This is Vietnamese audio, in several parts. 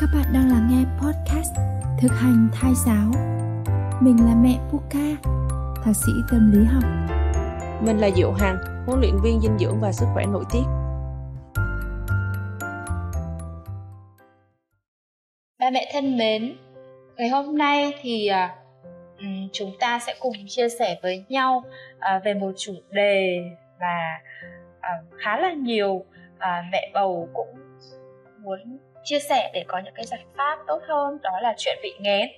Các bạn đang lắng nghe podcast Thực hành thai giáo. Mình là mẹ Puka, thạc sĩ tâm lý học. Mình là Diệu Hằng, huấn luyện viên dinh dưỡng và sức khỏe nội tiết. Ba mẹ thân mến, ngày hôm nay thì uh, chúng ta sẽ cùng chia sẻ với nhau uh, về một chủ đề mà uh, khá là nhiều mẹ bầu cũng muốn chia sẻ để có những cái giải pháp tốt hơn đó là chuyện bị nghén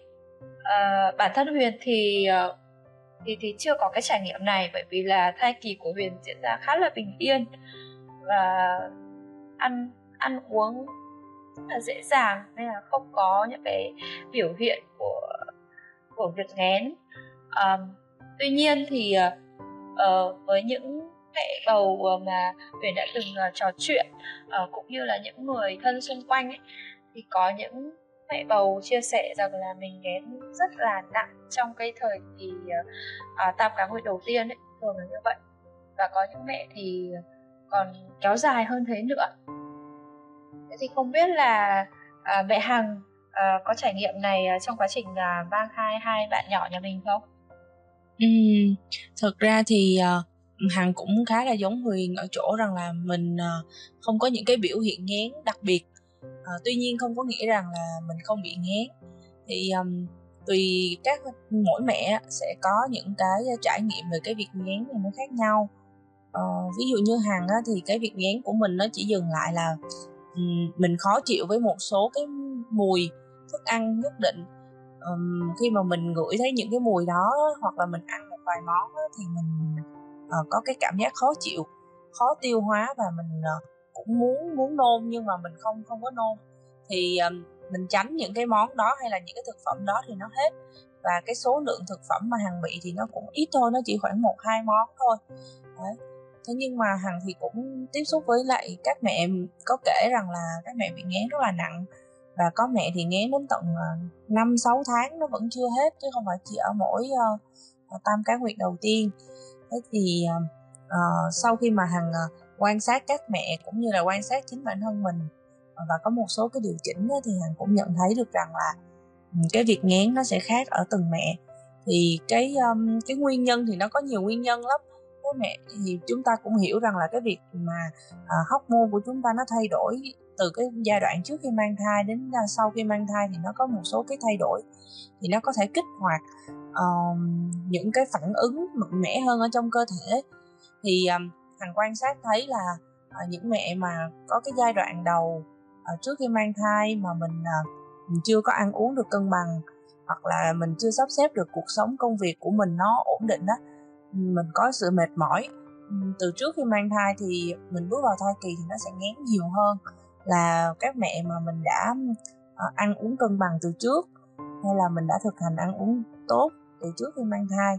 à, ờ, bản thân huyền thì ờ, thì thì chưa có cái trải nghiệm này bởi vì là thai kỳ của huyền diễn ra khá là bình yên và ăn ăn uống rất là dễ dàng nên là không có những cái biểu hiện của của việc nghén. À, tuy nhiên thì uh, với những mẹ bầu ờ, mà Huyền đã từng ờ, trò chuyện ờ, cũng như là những người thân xung quanh ấy, thì có những mẹ bầu chia sẻ rằng là mình ghén rất là nặng trong cái thời kỳ uh, tam cá nguyệt đầu tiên ấy, thường là như vậy và có những mẹ thì còn kéo dài hơn thế nữa thế thì không biết là mẹ hằng có trải nghiệm này trong quá trình mang hai hai bạn nhỏ nhà mình không? Ừ, thực ra thì uh, hằng cũng khá là giống huyền ở chỗ rằng là mình ờ, không có những cái biểu hiện ngán đặc biệt. À, tuy nhiên không có nghĩa rằng là mình không bị ngán. Thì um, tùy các mỗi mẹ sẽ có những cái trải nghiệm về cái việc ngán này nó khác nhau. À, ví dụ như hằng á, thì cái việc ngán của mình nó chỉ dừng lại là um, mình khó chịu với một số cái mùi thức ăn nhất định. Um, khi mà mình ngửi thấy những cái mùi đó hoặc là mình ăn một vài món thì mình uh, có cái cảm giác khó chịu khó tiêu hóa và mình uh, cũng muốn muốn nôn nhưng mà mình không không có nôn. Thì um, mình tránh những cái món đó hay là những cái thực phẩm đó thì nó hết. Và cái số lượng thực phẩm mà hằng bị thì nó cũng ít thôi nó chỉ khoảng một hai món thôi. Đấy. thế nhưng mà hằng thì cũng tiếp xúc với lại các mẹ có kể rằng là các mẹ bị ngén rất là nặng. Và có mẹ thì ngén đến tận năm sáu tháng nó vẫn chưa hết chứ không phải chỉ ở mỗi uh, tam cá nguyệt đầu tiên thế thì uh, sau khi mà hằng uh, quan sát các mẹ cũng như là quan sát chính bản thân mình uh, và có một số cái điều chỉnh đó, thì hằng cũng nhận thấy được rằng là um, cái việc ngán nó sẽ khác ở từng mẹ. Thì cái um, cái nguyên nhân thì nó có nhiều nguyên nhân lắm. Các mẹ thì chúng ta cũng hiểu rằng là cái việc mà à, uh, môn của chúng ta nó thay đổi từ cái giai đoạn trước khi mang thai đến sau khi mang thai thì nó có một số cái thay đổi. Thì nó có thể kích hoạt uh, những cái phản ứng mạnh mẽ hơn ở trong cơ thể. Thì um, hằng quan sát thấy là uh, những mẹ mà có cái giai đoạn đầu uh, trước khi mang thai mà mình, uh, mình chưa có ăn uống được cân bằng hoặc là mình chưa sắp xếp được cuộc sống công việc của mình nó ổn định đó mình có sự mệt mỏi từ trước khi mang thai thì mình bước vào thai kỳ thì nó sẽ ngán nhiều hơn là các mẹ mà mình đã ăn uống cân bằng từ trước hay là mình đã thực hành ăn uống tốt từ trước khi mang thai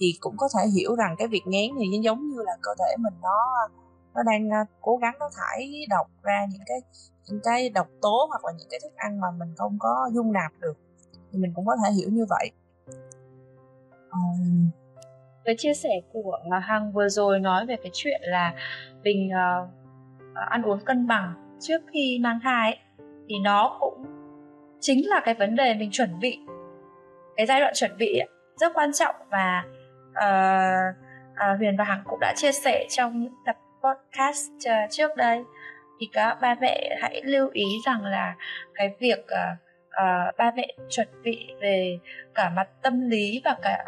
thì cũng có thể hiểu rằng cái việc ngén thì giống như là cơ thể mình nó nó đang à, cố gắng nó thải độc ra những cái những cái độc tố hoặc là những cái thức ăn mà mình không có dung nạp được thì mình cũng có thể hiểu như vậy. Um... với chia sẻ của à, hằng vừa rồi nói về cái chuyện là mình uh, ăn uống cân bằng trước khi mang thai ấy, thì nó cũng chính là cái vấn đề mình chuẩn bị cái giai đoạn chuẩn bị ấy, rất quan trọng và uh, uh, Huyền và Hằng cũng đã chia sẻ trong những tập podcast uh, trước đây. Thì các ba mẹ hãy lưu ý rằng là cái việc uh, uh, ba mẹ chuẩn bị về cả mặt tâm lý và cả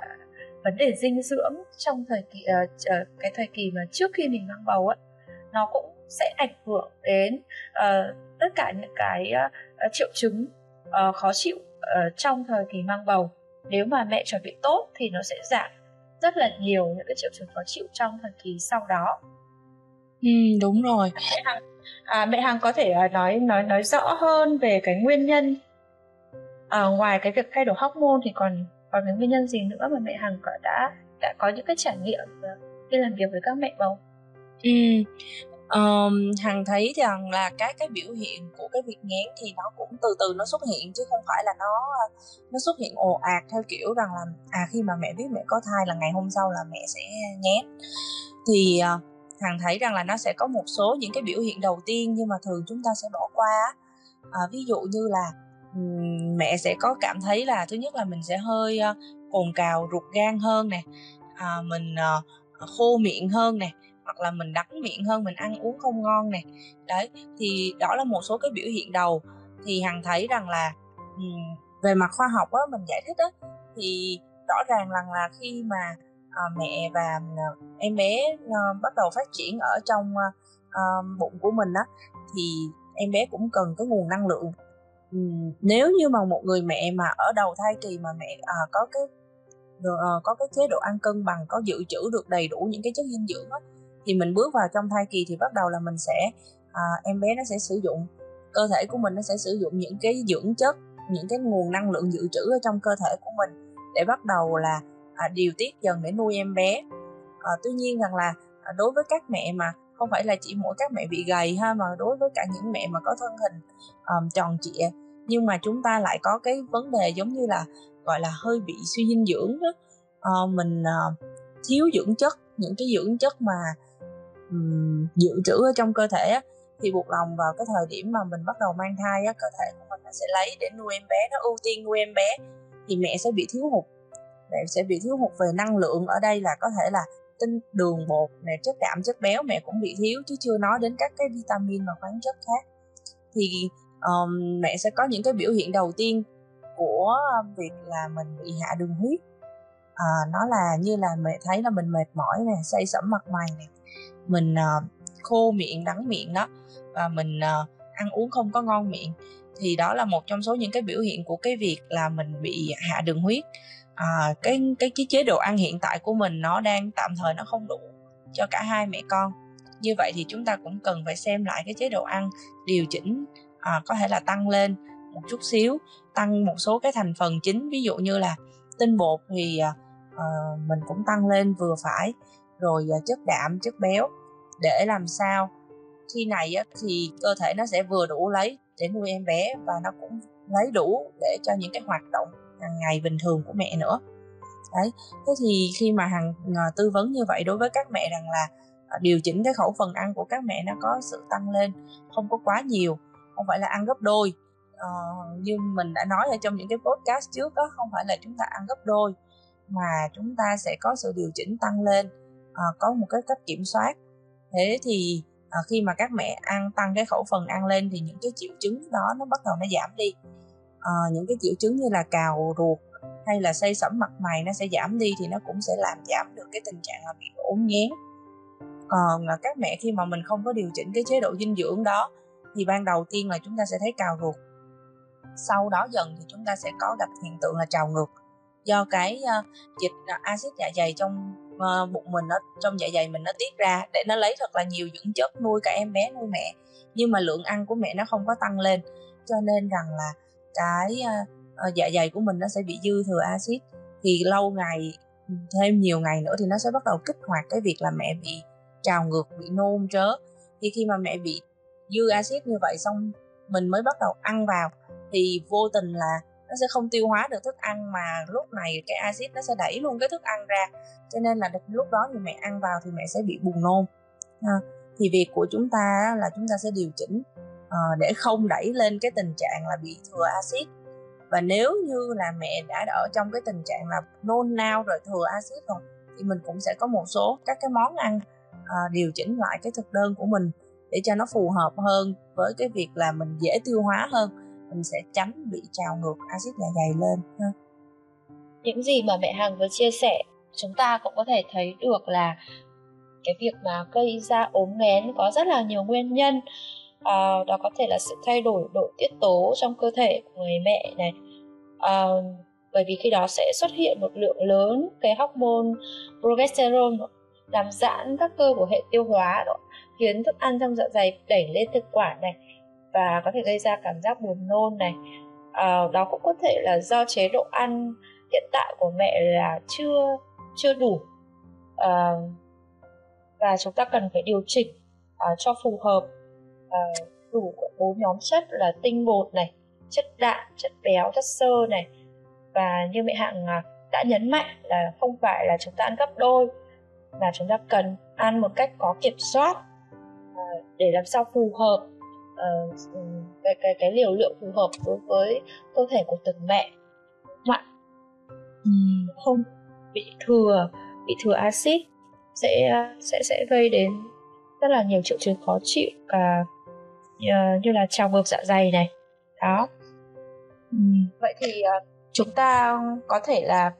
vấn đề dinh dưỡng trong thời kỳ uh, uh, cái thời kỳ mà trước khi mình mang bầu ấy nó cũng sẽ ảnh hưởng đến uh, tất cả những cái uh, triệu chứng uh, khó chịu uh, trong thời kỳ mang bầu nếu mà mẹ chuẩn bị tốt thì nó sẽ giảm rất là nhiều những cái triệu chứng khó chịu trong thời kỳ sau đó. Ừ đúng rồi. Mẹ hằng à, mẹ hằng có thể uh, nói nói nói rõ hơn về cái nguyên nhân. À, ngoài cái việc thay đổi hormone thì còn còn cái nguyên nhân gì nữa mà mẹ hằng đã đã có những cái trải nghiệm khi làm việc với các mẹ bầu ừ um, hằng thấy rằng là các cái biểu hiện của cái việc ngán thì nó cũng từ từ nó xuất hiện chứ không phải là nó à, nó xuất hiện ồ ạt theo kiểu rằng là à khi mà mẹ biết mẹ có thai là ngày hôm sau là mẹ sẽ ngán. Thì uh, hằng thấy rằng là nó sẽ có một số những cái biểu hiện đầu tiên nhưng mà thường chúng ta sẽ bỏ qua à, ví dụ như là um, mẹ sẽ có cảm thấy là thứ nhất là mình sẽ hơi uh, cồn cào ruột gan hơn nè à, mình uh, khô miệng hơn nè hoặc là mình đắng miệng hơn mình ăn uống không ngon nè. Đấy thì đó là một số cái biểu hiện đầu. Thì hằng thấy rằng là về mặt khoa học á mình giải thích á thì rõ ràng rằng là khi mà à, mẹ và ờ, em bé à, bắt đầu phát triển ở trong à, bụng của mình á thì em bé cũng cần cái nguồn năng lượng. Ừ, nếu như mà một người mẹ mà ở đầu thai kỳ mà mẹ à, có cái à, có cái chế độ ăn cân bằng có dự trữ được đầy đủ những cái chất dinh dưỡng á thì mình bước vào trong thai kỳ thì bắt đầu là mình sẽ à, em bé nó sẽ sử dụng cơ thể của mình nó sẽ sử dụng những cái dưỡng chất những cái nguồn năng lượng dự trữ ở trong cơ thể của mình để bắt đầu là à, điều tiết dần để nuôi em bé. À, tuy nhiên rằng là à, đối với các mẹ mà không phải là chỉ mỗi các mẹ bị gầy ha mà đối với cả những mẹ mà có thân hình um, tròn trịa nhưng mà chúng ta lại có cái vấn đề giống như là gọi là hơi bị suy dinh dưỡng đó. Uh, mình uh, thiếu dưỡng chất những cái dưỡng chất mà um, dự trữ ở trong cơ thể á, thì buộc lòng vào cái thời điểm mà mình bắt đầu mang thai á, cơ thể của mình nó sẽ lấy để nuôi em bé nó ưu tiên nuôi em bé thì mẹ sẽ bị thiếu hụt. Mẹ sẽ bị thiếu hụt về năng lượng ở đây là có thể là tinh đường bột nè chất đạm chất béo mẹ cũng bị thiếu chứ chưa nói đến các cái vitamin và khoáng chất khác. Thì um, mẹ sẽ có những cái biểu hiện đầu tiên của việc là mình bị hạ đường huyết. À, nó là như là mẹ thấy là mình mệt mỏi nè say sẩm mặt mày nè mình uh, khô miệng đắng miệng đó và mình uh, ăn uống không có ngon miệng thì đó là một trong số những cái biểu hiện của cái việc là mình bị hạ đường huyết. À, cái cái cái chế độ ăn hiện tại của mình nó đang tạm thời nó không đủ cho cả hai mẹ con. Như vậy thì chúng ta cũng cần phải xem lại cái chế độ ăn điều chỉnh à, có thể là tăng lên một chút xíu tăng một số cái thành phần chính. Ví dụ như là tinh bột thì à, à mình cũng tăng lên vừa phải rồi à, chất đạm chất béo. Để làm sao? Khi này thì cơ thể nó sẽ vừa đủ lấy để nuôi em bé và nó cũng lấy đủ để cho những cái hoạt động hàng ngày bình thường của mẹ nữa. Đấy thế thì khi mà hằng à, tư vấn như vậy đối với các mẹ rằng là à, điều chỉnh cái khẩu phần ăn của các mẹ nó có sự tăng lên không có quá nhiều không phải là ăn gấp đôi. À, như mình đã nói ở trong những cái podcast trước đó không phải là chúng ta ăn gấp đôi mà chúng ta sẽ có sự điều chỉnh tăng lên à, có một cái cách kiểm soát. Thế thì à, khi mà các mẹ ăn tăng cái khẩu phần ăn lên thì những cái triệu chứng đó nó bắt đầu nó giảm đi. À, những cái triệu chứng như là cào ruột hay là say sẩm mặt mày nó sẽ giảm đi thì nó cũng sẽ làm giảm được cái tình trạng là bị ốm nghén. Còn à, các mẹ khi mà mình không có điều chỉnh cái chế độ dinh dưỡng đó thì ban đầu tiên là chúng ta sẽ thấy cào ruột. Sau đó dần thì chúng ta sẽ có gặp hiện tượng là trào ngược do cái uh, dịch uh, axit dạ dày trong uh, bụng mình nó trong dạ dày mình nó tiết ra để nó lấy thật là nhiều dưỡng chất nuôi cả em bé nuôi mẹ. Nhưng mà lượng ăn của mẹ nó không có tăng lên. Cho nên rằng là cái uh, dạ dày của mình nó sẽ bị dư thừa axit. Thì lâu ngày thêm nhiều ngày nữa thì nó sẽ bắt đầu kích hoạt cái việc là mẹ bị trào ngược bị nôn trớ. Thì khi mà mẹ bị dư axit như vậy xong mình mới bắt đầu ăn vào. Thì vô tình là nó sẽ không tiêu hóa được thức ăn mà lúc này cái axit nó sẽ đẩy luôn cái thức ăn ra. Cho nên là lúc đó thì mẹ ăn vào thì mẹ sẽ bị buồn nôn. Ha. thì việc của chúng ta là chúng ta sẽ điều chỉnh uh, để không đẩy lên cái tình trạng là bị thừa axit. Và nếu như là mẹ đã ở trong cái tình trạng là nôn nao rồi thừa axit rồi thì mình cũng sẽ có một số các cái món ăn uh, điều chỉnh lại cái thực đơn của mình để cho nó phù hợp hơn với cái việc là mình dễ tiêu hóa hơn mình sẽ tránh bị trào ngược axit dạ dày lên ha. những gì mà mẹ hằng vừa chia sẻ chúng ta cũng có thể thấy được là cái việc mà gây ra ốm nghén có rất là nhiều nguyên nhân. À, đó có thể là sự thay đổi độ tiết tố trong cơ thể của người mẹ này. À, bởi vì khi đó sẽ xuất hiện một lượng lớn cái hormone progesterone làm giãn các cơ của hệ tiêu hóa đó khiến thức ăn trong dạ dày đẩy lên thực quản này và có thể gây ra cảm giác buồn nôn này. À, đó cũng có thể là do chế độ ăn hiện tại của mẹ là chưa chưa đủ. À, và chúng ta cần phải điều chỉnh à, cho phù hợp à, đủ bốn nhóm chất là tinh bột này chất đạm chất béo chất xơ này. Và như mẹ hạng đã nhấn mạnh là không phải là chúng ta ăn gấp đôi mà chúng ta cần ăn một cách có kiểm soát để làm sao phù hợp uh, cái cái cái liều lượng phù hợp đối với cơ thể của từng mẹ bạn ừ. không bị thừa bị thừa axit sẽ sẽ sẽ gây đến rất là nhiều triệu chứng khó chịu cả uh, như là trào ngược dạ dày này đó ừ. vậy thì uh, chúng ta có thể là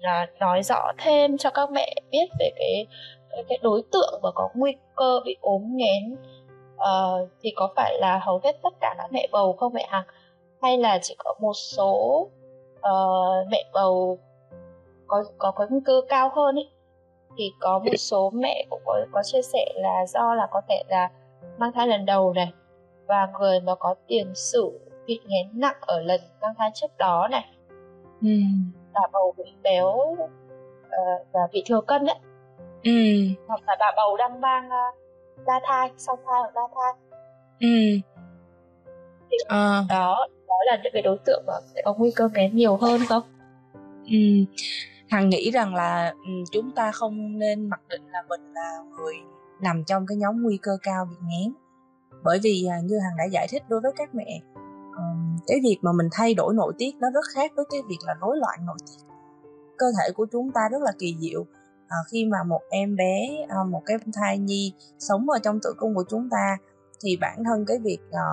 là nói rõ thêm cho các mẹ biết về cái cái đối tượng và có nguy cơ bị ốm nghén uh, thì có phải là hầu hết tất cả các mẹ bầu không mẹ Hằng hay là chỉ có một số uh, mẹ bầu có có có nguy cơ cao hơn ý thì có một số mẹ cũng có có chia sẻ là do là có thể là mang thai lần đầu này và người mà có tiền sử bị nghén nặng ở lần mang thai trước đó này ừ. bà bầu bị béo uh, và bị thừa cân đấy ừ. hoặc là bà bầu đang mang uh, đa thai song thai hoặc đa thai. Ừ. thì à. đó đó là những cái đối tượng mà sẽ có nguy cơ nghén nhiều hơn không? Ừ. Hằng nghĩ rằng là ừ, chúng ta không nên mặc định là mình là người nằm trong cái nhóm nguy cơ cao bị nghén. Bởi vì à, như hằng đã giải thích đối với các mẹ cái việc mà mình thay đổi nội tiết nó rất khác với cái việc là rối loạn nội tiết. Cơ thể của chúng ta rất là kỳ diệu à, khi mà một em bé à, một cái thai nhi sống ở trong tử cung của chúng ta thì bản thân cái việc à,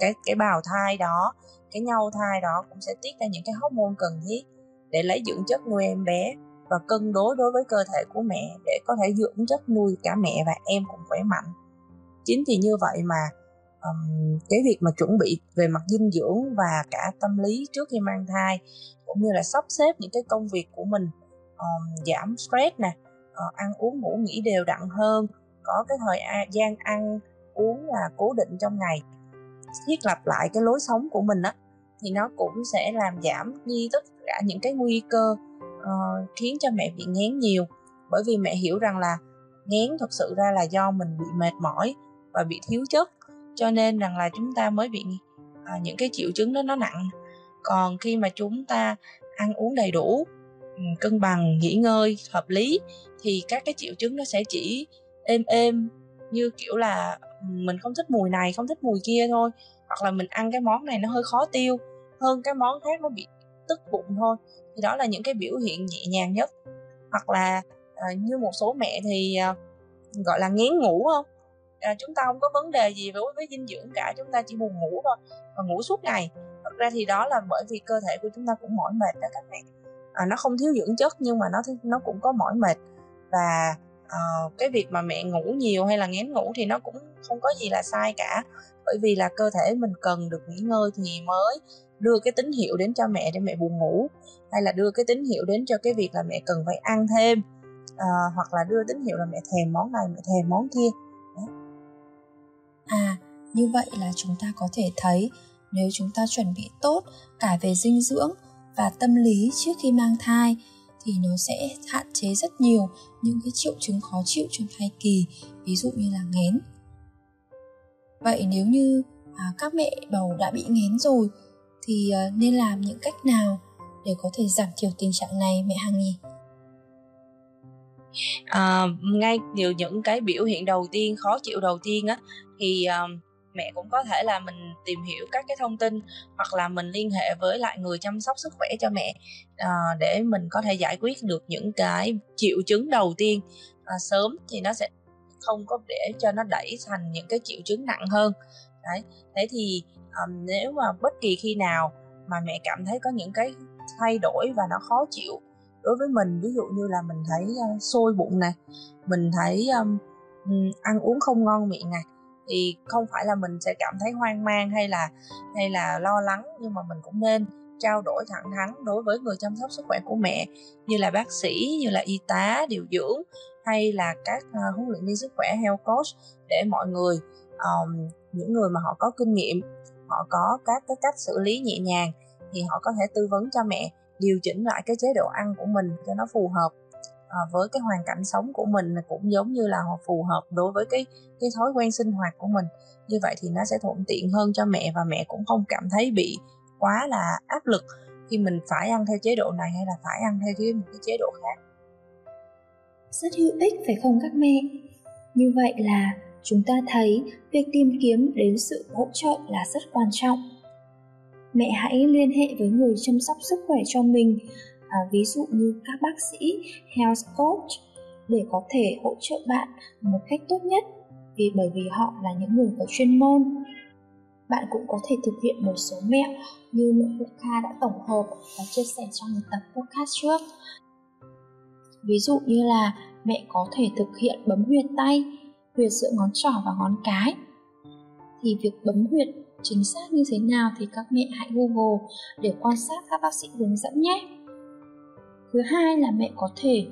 cái cái bào thai đó cái nhau thai đó cũng sẽ tiết ra những cái hormone cần thiết để lấy dưỡng chất nuôi em bé và cân đối đối với cơ thể của mẹ để có thể dưỡng chất nuôi cả mẹ và em cũng khỏe mạnh. Chính vì như vậy mà um, cái việc mà chuẩn bị về mặt dinh dưỡng và cả tâm lý trước khi mang thai cũng như là sắp xếp những cái công việc của mình um, giảm stress nè uh, ăn uống ngủ nghỉ đều đặn hơn có cái thời gian ăn uống là cố định trong ngày thiết lập lại cái lối sống của mình á thì nó cũng sẽ làm giảm đi tất cả những cái nguy cơ uh, khiến cho mẹ bị ngén nhiều. Bởi vì mẹ hiểu rằng là ngén thực sự ra là do mình bị mệt mỏi và bị thiếu chất cho nên rằng là chúng ta mới bị à, những cái triệu chứng đó nó nặng. Còn khi mà chúng ta ăn uống đầy đủ cân bằng nghỉ ngơi hợp lý thì các cái triệu chứng nó sẽ chỉ êm êm như kiểu là mình không thích mùi này không thích mùi kia thôi hoặc là mình ăn cái món này nó hơi khó tiêu hơn cái món khác nó bị tức bụng thôi thì đó là những cái biểu hiện nhẹ nhàng nhất. Hoặc là à, như một số mẹ thì à, gọi là ngén ngủ không? À, chúng ta không có vấn đề gì với với dinh dưỡng cả chúng ta chỉ buồn ngủ thôi và ngủ suốt ngày. Thật ra thì đó là bởi vì cơ thể của chúng ta cũng mỏi mệt đó các bạn à, nó không thiếu dưỡng chất nhưng mà nó nó cũng có mỏi mệt. Và uh, cái việc mà mẹ ngủ nhiều hay là ngén ngủ thì nó cũng không có gì là sai cả. Bởi vì là cơ thể mình cần được nghỉ ngơi thì mới đưa cái tín hiệu đến cho mẹ để mẹ buồn ngủ hay là đưa cái tín hiệu đến cho cái việc là mẹ cần phải ăn thêm à, hoặc là đưa tín hiệu là mẹ thèm món này mẹ thèm món kia. À, như vậy là chúng ta có thể thấy nếu chúng ta chuẩn bị tốt cả về dinh dưỡng và tâm lý trước khi mang thai thì nó sẽ hạn chế rất nhiều những cái triệu chứng khó chịu trong thai kỳ, ví dụ như là nghén. Vậy nếu như à, các mẹ bầu đã bị nghén rồi thì à, nên làm những cách nào để có thể giảm thiểu tình trạng này mẹ Hằng nhỉ? à, ngay từ những cái biểu hiện đầu tiên khó chịu đầu tiên á thì uh, mẹ cũng có thể là mình tìm hiểu các cái thông tin hoặc là mình liên hệ với lại người chăm sóc sức khỏe cho mẹ uh, để mình có thể giải quyết được những cái triệu chứng đầu tiên uh, sớm thì nó sẽ không có để cho nó đẩy thành những cái triệu chứng nặng hơn. Đấy thế thì um, nếu mà bất kỳ khi nào mà mẹ cảm thấy có những cái thay đổi và nó khó chịu đối với mình ví dụ như là mình thấy uh, sôi bụng này mình thấy um, ăn uống không ngon miệng này thì không phải là mình sẽ cảm thấy hoang mang hay là hay là lo lắng nhưng mà mình cũng nên trao đổi thẳng thắn đối với người chăm sóc sức khỏe của mẹ như là bác sĩ như là y tá điều dưỡng hay là các uh, huấn luyện viên sức khỏe health coach để mọi người um, những người mà họ có kinh nghiệm họ có các cái cách xử lý nhẹ nhàng thì họ có thể tư vấn cho mẹ điều chỉnh lại cái chế độ ăn của mình cho nó phù hợp à, với cái hoàn cảnh sống của mình cũng giống như là phù hợp đối với cái cái thói quen sinh hoạt của mình. Như vậy thì nó sẽ thuận tiện hơn cho mẹ và mẹ cũng không cảm thấy bị quá là áp lực khi mình phải ăn theo chế độ này hay là phải ăn theo một cái chế độ khác. Rất hữu ích phải không các mẹ? Như vậy là chúng ta thấy việc tìm kiếm đến sự hỗ trợ là rất quan trọng. Mẹ hãy liên hệ với người chăm sóc sức khỏe cho mình à, ví dụ như các bác sĩ health coach để có thể hỗ trợ bạn một cách tốt nhất. Vì bởi vì họ là những người có chuyên môn. Bạn cũng có thể thực hiện một số mẹo như mẹ Kha đã tổng hợp và chia sẻ trong một tập podcast trước. Ví dụ như là mẹ có thể thực hiện bấm huyệt tay huyệt giữa ngón trỏ và ngón cái. Thì việc bấm huyệt chính xác như thế nào thì các mẹ hãy google để quan sát các bác sĩ hướng dẫn nhé thứ hai là mẹ có thể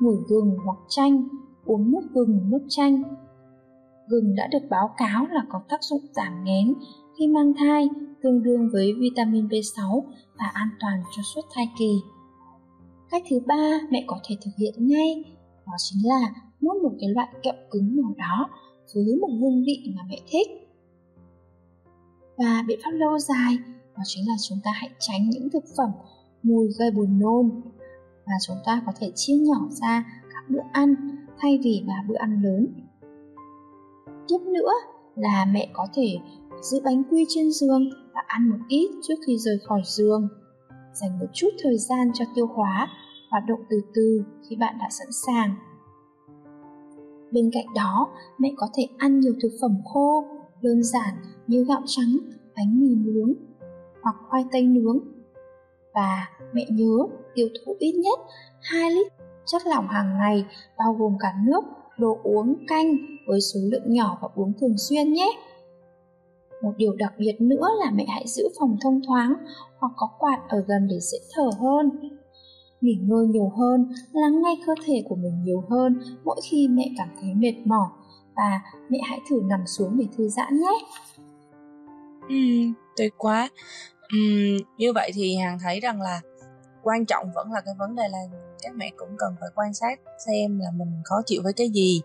ngửi gừng hoặc chanh, uống nước gừng, nước chanh gừng đã được báo cáo là có tác dụng giảm nghén khi mang thai, tương đương với vitamin B6 và an toàn cho suốt thai kỳ. Cách thứ ba mẹ có thể thực hiện ngay, đó chính là nuốt một cái loại kẹo cứng nào đó với một hương vị mà mẹ thích. Và biện pháp lâu dài, đó chính là chúng ta hãy tránh những thực phẩm mùi gây buồn nôn và chúng ta có thể chia nhỏ ra các bữa ăn thay vì là bữa ăn lớn. Tiếp nữa là mẹ có thể giữ bánh quy trên giường và ăn một ít trước khi rời khỏi giường. Dành một chút thời gian cho tiêu hóa, hoạt động từ từ khi bạn đã sẵn sàng. Bên cạnh đó, mẹ có thể ăn nhiều thực phẩm khô, đơn giản như gạo trắng, bánh mì nướng hoặc khoai tây nướng. Và mẹ nhớ tiêu thụ ít nhất 2 lít chất lỏng hàng ngày bao gồm cả nước, đồ uống, canh với số lượng nhỏ và uống thường xuyên nhé. Một điều đặc biệt nữa là mẹ hãy giữ phòng thông thoáng hoặc có quạt ở gần để dễ thở hơn. Nghỉ ngơi nhiều hơn, lắng nghe cơ thể của mình nhiều hơn mỗi khi mẹ cảm thấy mệt mỏi và mẹ hãy thử nằm xuống để thư giãn nhé. Ừ, tuyệt quá. Ừ, như vậy thì Hằng thấy rằng là quan trọng vẫn là cái vấn đề là các mẹ cũng cần phải quan sát xem là mình khó chịu với cái gì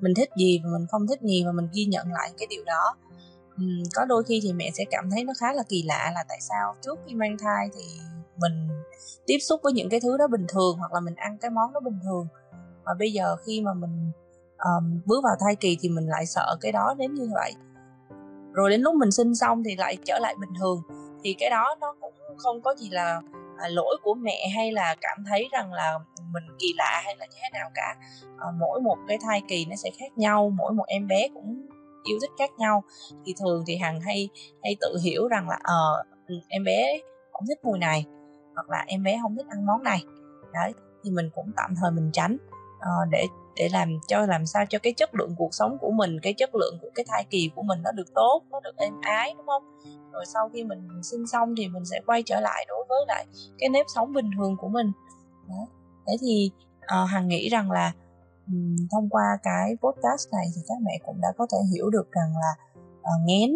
mình thích gì và mình không thích gì và mình ghi nhận lại cái điều đó. Uhm, có đôi khi thì mẹ sẽ cảm thấy nó khá là kỳ lạ là tại sao trước khi mang thai thì mình tiếp xúc với những cái thứ đó bình thường hoặc là mình ăn cái món đó bình thường. Mà bây giờ khi mà mình um, bước vào thai kỳ thì mình lại sợ cái đó đến như vậy. Rồi đến lúc mình sinh xong thì lại trở lại bình thường. Thì cái đó nó cũng không có gì là à, lỗi của mẹ hay là cảm thấy rằng là mình kỳ lạ hay là như thế nào cả. À, mỗi một cái thai kỳ nó sẽ khác nhau mỗi một em bé cũng yêu thích khác nhau. Thì thường thì hằng hay hay tự hiểu rằng là ờ uh, em bé không thích mùi này hoặc là em bé không thích ăn món này. Đấy thì mình cũng tạm thời mình tránh uh, để để làm cho làm sao cho cái chất lượng cuộc sống của mình cái chất lượng của cái thai kỳ của mình nó được tốt nó được êm ái đúng không? Rồi sau khi mình sinh xong thì mình sẽ quay trở lại đối với lại cái nếp sống bình thường của mình. Đó. thế thì à, hằng nghĩ rằng là thông qua cái podcast này thì các mẹ cũng đã có thể hiểu được rằng là ờ, à, ngén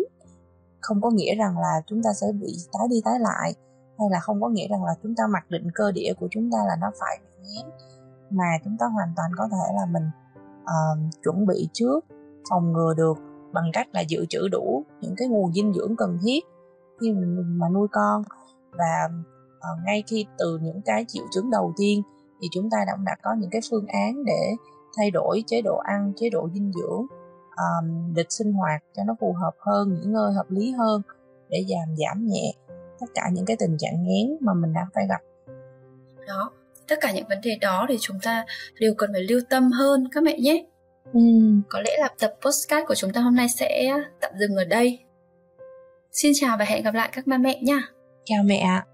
không có nghĩa rằng là chúng ta sẽ bị tái đi tái lại hay là không có nghĩa rằng là chúng ta mặc định cơ địa của chúng ta là nó phải bị ngén mà chúng ta hoàn toàn có thể là mình uh, chuẩn bị trước phòng ngừa được bằng cách là dự trữ đủ những cái nguồn dinh dưỡng cần thiết khi mình mà nuôi con. Và uh, ngay khi từ những cái triệu chứng đầu tiên thì chúng ta đã đã có những cái phương án để thay đổi chế độ ăn chế độ dinh dưỡng um, lịch sinh hoạt cho nó phù hợp hơn nghỉ ngơi hợp lý hơn để giảm giảm nhẹ tất cả những cái tình trạng ngén mà mình đang phải gặp. Đó tất cả những vấn đề đó thì chúng ta đều cần phải lưu tâm hơn các mẹ nhé. Ừ. có lẽ là tập postcard của chúng ta hôm nay sẽ tạm dừng ở đây. Xin chào và hẹn gặp lại các ba mẹ nha. Chào mẹ ạ